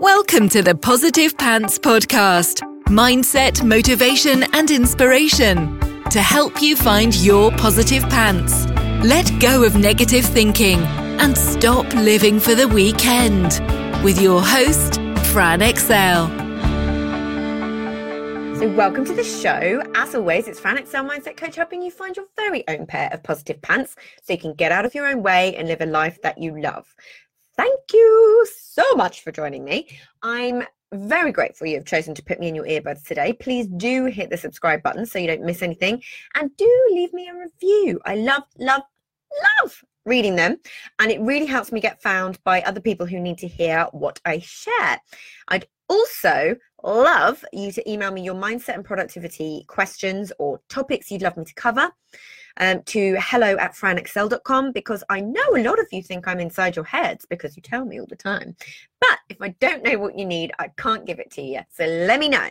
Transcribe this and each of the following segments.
Welcome to the Positive Pants Podcast mindset, motivation, and inspiration to help you find your positive pants. Let go of negative thinking and stop living for the weekend. With your host, Fran Excell. So, welcome to the show. As always, it's Fran Excell Mindset Coach helping you find your very own pair of positive pants so you can get out of your own way and live a life that you love. Thank you so much for joining me. I'm very grateful you've chosen to put me in your earbuds today. Please do hit the subscribe button so you don't miss anything. And do leave me a review. I love, love, love reading them. And it really helps me get found by other people who need to hear what I share. I'd also love you to email me your mindset and productivity questions or topics you'd love me to cover um, to hello at franexcell.com because I know a lot of you think I'm inside your heads because you tell me all the time. But if I don't know what you need, I can't give it to you. So let me know.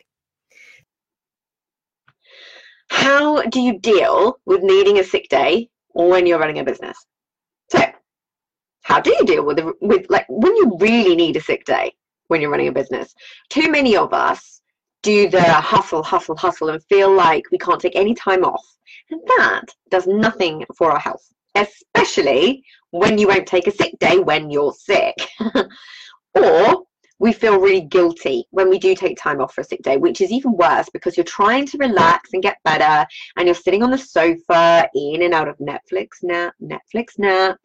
How do you deal with needing a sick day when you're running a business? So, how do you deal with the, with like when you really need a sick day when you're running a business? Too many of us do the hustle, hustle, hustle, and feel like we can't take any time off that does nothing for our health, especially when you won't take a sick day when you're sick. or we feel really guilty when we do take time off for a sick day, which is even worse because you're trying to relax and get better and you're sitting on the sofa in and out of Netflix nap, Netflix nap,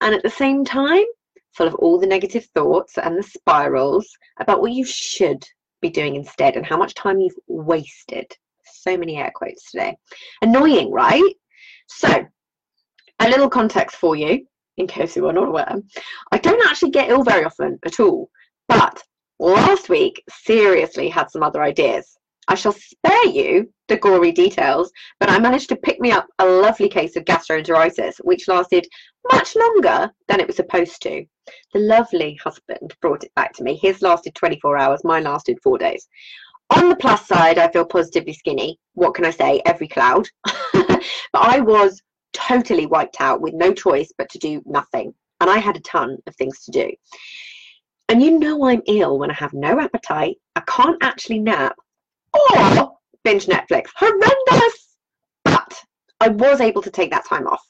and at the same time, full of all the negative thoughts and the spirals about what you should be doing instead and how much time you've wasted so many air quotes today. Annoying, right? So, a little context for you, in case you are not aware. I don't actually get ill very often at all, but last week seriously had some other ideas. I shall spare you the gory details, but I managed to pick me up a lovely case of gastroenteritis, which lasted much longer than it was supposed to. The lovely husband brought it back to me. His lasted 24 hours, mine lasted four days on the plus side, I feel positively skinny. What can I say? Every cloud. but I was totally wiped out with no choice but to do nothing. And I had a ton of things to do. And you know I'm ill when I have no appetite, I can't actually nap, or binge Netflix. Horrendous! But I was able to take that time off.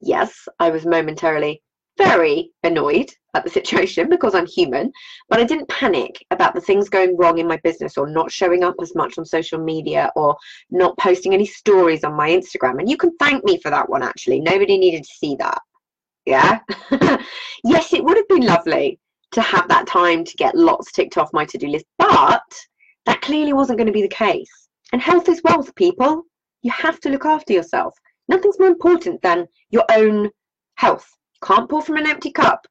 Yes, I was momentarily very annoyed at the situation because I'm human, but I didn't panic about the things going wrong in my business or not showing up as much on social media or not posting any stories on my Instagram. And you can thank me for that one, actually. Nobody needed to see that. Yeah. yes, it would have been lovely to have that time to get lots ticked off my to do list, but that clearly wasn't going to be the case. And health is wealth, people. You have to look after yourself. Nothing's more important than your own health can't pour from an empty cup.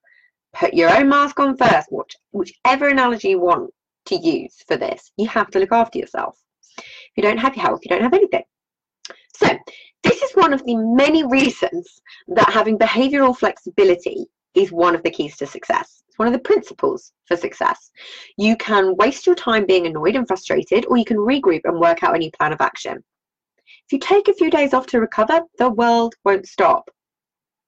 Put your own mask on first, which, whichever analogy you want to use for this. You have to look after yourself. If you don't have your health, you don't have anything. So, this is one of the many reasons that having behavioral flexibility is one of the keys to success. It's one of the principles for success. You can waste your time being annoyed and frustrated, or you can regroup and work out a new plan of action. If you take a few days off to recover, the world won't stop.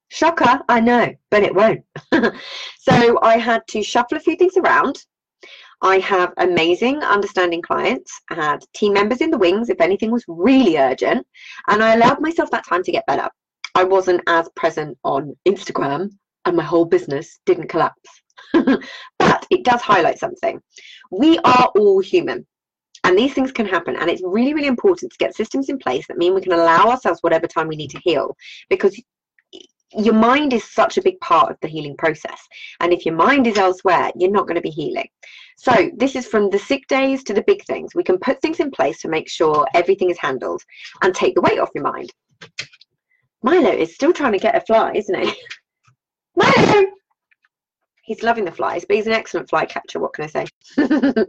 Shocker, I know, but it won't. so I had to shuffle a few things around. I have amazing, understanding clients. I had team members in the wings if anything was really urgent, and I allowed myself that time to get better. I wasn't as present on Instagram, and my whole business didn't collapse. but it does highlight something. We are all human. And these things can happen. And it's really, really important to get systems in place that mean we can allow ourselves whatever time we need to heal. Because your mind is such a big part of the healing process. And if your mind is elsewhere, you're not going to be healing. So, this is from the sick days to the big things. We can put things in place to make sure everything is handled and take the weight off your mind. Milo is still trying to get a fly, isn't he? Milo! He's loving the flies, but he's an excellent fly catcher. What can I say?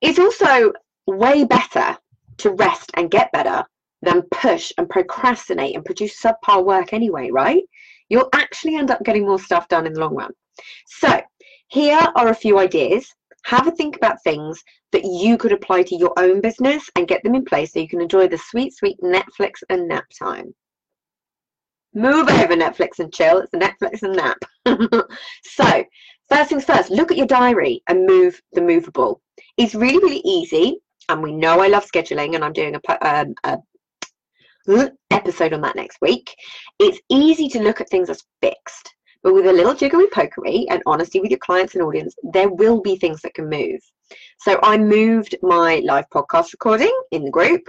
it's also way better to rest and get better than push and procrastinate and produce subpar work anyway, right? You'll actually end up getting more stuff done in the long run. So, here are a few ideas. Have a think about things that you could apply to your own business and get them in place so you can enjoy the sweet, sweet Netflix and nap time. Move over Netflix and chill. It's the Netflix and nap. so, First things first, look at your diary and move the movable. It's really, really easy. And we know I love scheduling, and I'm doing a, um, a episode on that next week. It's easy to look at things as fixed, but with a little jiggery pokery and honesty with your clients and audience, there will be things that can move. So I moved my live podcast recording in the group,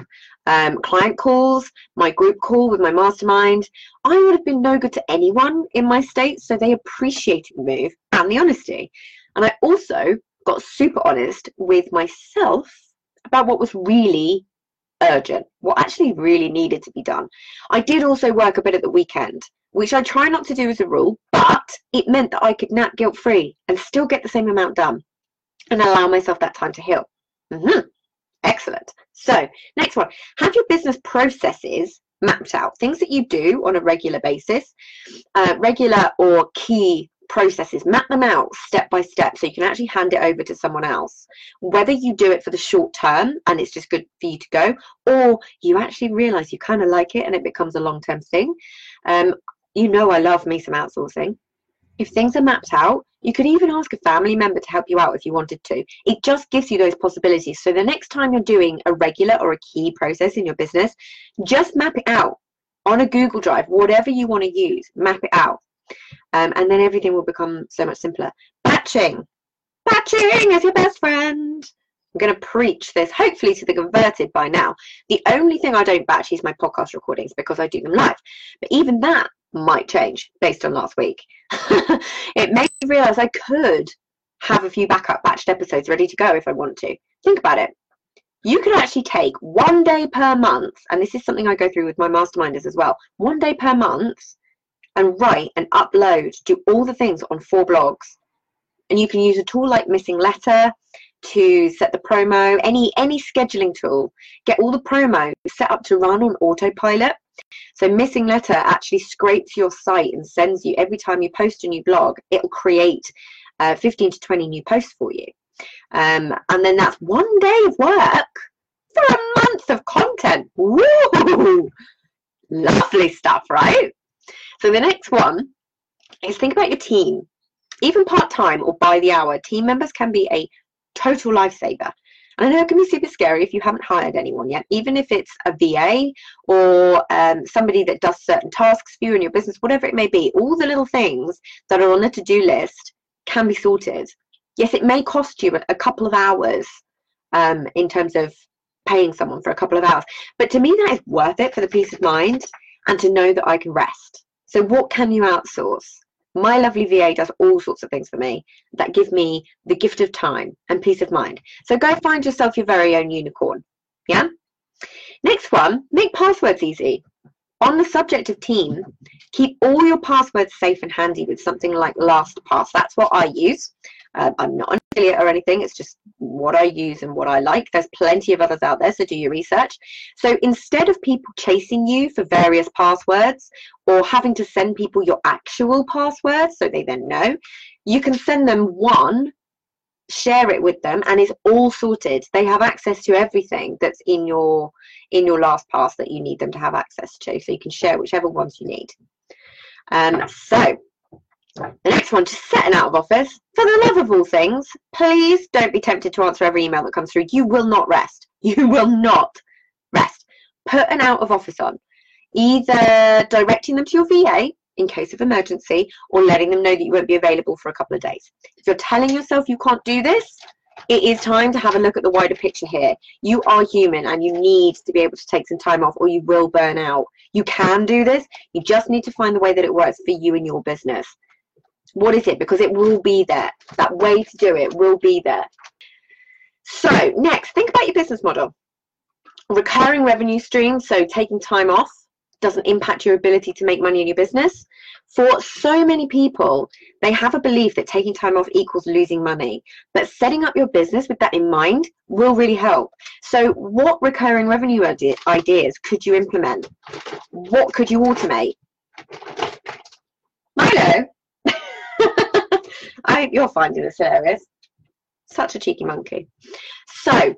um, client calls, my group call with my mastermind. I would have been no good to anyone in my state, so they appreciated the move and the honesty. And I also got super honest with myself about what was really urgent, what actually really needed to be done. I did also work a bit at the weekend, which I try not to do as a rule, but it meant that I could nap guilt free and still get the same amount done and allow myself that time to heal. Mm-hmm. Excellent. So, next one have your business processes mapped out, things that you do on a regular basis, uh, regular or key processes, map them out step by step so you can actually hand it over to someone else. Whether you do it for the short term and it's just good for you to go, or you actually realize you kind of like it and it becomes a long term thing. Um, you know, I love me some outsourcing. If things are mapped out, you could even ask a family member to help you out if you wanted to. It just gives you those possibilities. So the next time you're doing a regular or a key process in your business, just map it out on a Google Drive, whatever you want to use, map it out um, and then everything will become so much simpler. Batching, batching is your best friend. I'm going to preach this, hopefully to the converted by now. The only thing I don't batch is my podcast recordings because I do them live. But even that might change based on last week. it made me realize I could have a few backup batched episodes ready to go if I want to. Think about it. You could actually take one day per month, and this is something I go through with my masterminders as well. One day per month and write and upload, do all the things on four blogs. And you can use a tool like MissingLettr to set the promo, any any scheduling tool, get all the promo set up to run on autopilot. So MissingLettr actually scrapes your site and sends you every time you post a new blog, it'll create uh, 15 to 20 new posts for you. Um, and then that's one day of work for a month of content. Woo! Lovely stuff, right? So the next one is think about your team. Even part-time or by the hour, team members can be a total lifesaver. And I know it can be super scary if you haven't hired anyone yet, even if it's a VA or um, somebody that does certain tasks for you in your business, whatever it may be. All the little things that are on the to-do list can be sorted. Yes, it may cost you a couple of hours um, in terms of paying someone for a couple of hours, but to me that is worth it for the peace of mind and to know that I can rest. So, what can you outsource? My lovely VA does all sorts of things for me that give me the gift of time and peace of mind. So, go find yourself your very own unicorn. Yeah? Next one, make passwords easy. On the subject of team, keep all your passwords safe and handy with something like LastPass. That's what I use. Um, I'm not affiliate or anything, it's just what I use and what I like. There's plenty of others out there, so do your research. So instead of people chasing you for various passwords or having to send people your actual passwords so they then know, you can send them one share it with them and it's all sorted they have access to everything that's in your in your LastPass that you need them to have access to so you can share whichever ones you need um so the next one, just setting out of office. For the love of all things, please don't be tempted to answer every email that comes through. You will not rest. You will not rest. Put an out of office on, either directing them to your VA in case of emergency or letting them know that you won't be available for a couple of days. If you're telling yourself you can't do this, it is time to have a look at the wider picture here. You are human and you need to be able to take some time off or you will burn out. You can do this. You just need to find the way that it works for you and your business. What is it? Because it will be there. That way to do it will be there. So, next, think about your business model. Recurring revenue stream, so taking time off, doesn't impact your ability to make money in your business. For so many people, they have a belief that taking time off equals losing money. But setting up your business with that in mind will really help. So, what recurring revenue ideas could you implement? What could you automate? Milo, I hope you're finding this hilarious. Such a cheeky monkey. So,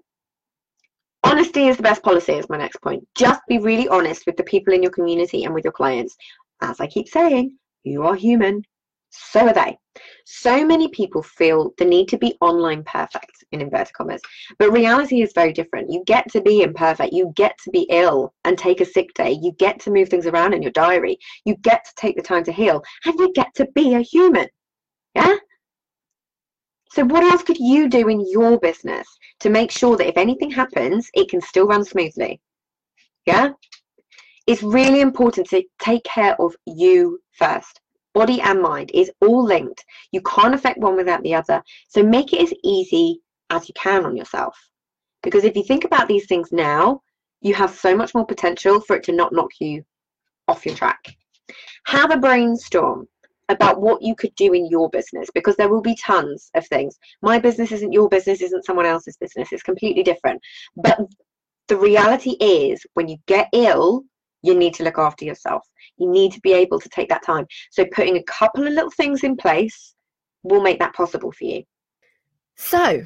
honesty is the best policy, is my next point. Just be really honest with the people in your community and with your clients. As I keep saying, you are human. So are they. So many people feel the need to be online perfect in inverted commas, but reality is very different. You get to be imperfect, you get to be ill and take a sick day, you get to move things around in your diary, you get to take the time to heal, and you get to be a human. Yeah? So, what else could you do in your business to make sure that if anything happens, it can still run smoothly? Yeah? It's really important to take care of you first body and mind is all linked. You can't affect one without the other. So make it as easy as you can on yourself. Because if you think about these things now, you have so much more potential for it to not knock you off your track. Have a brainstorm about what you could do in your business because there will be tons of things. My business isn't your business, isn't someone else's business. It's completely different. But the reality is, when you get ill, you need to look after yourself. You need to be able to take that time. So, putting a couple of little things in place will make that possible for you. So,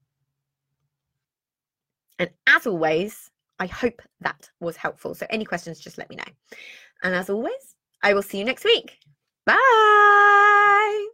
And as always, I hope that was helpful. So any questions, just let me know. And as always, I will see you next week. Bye.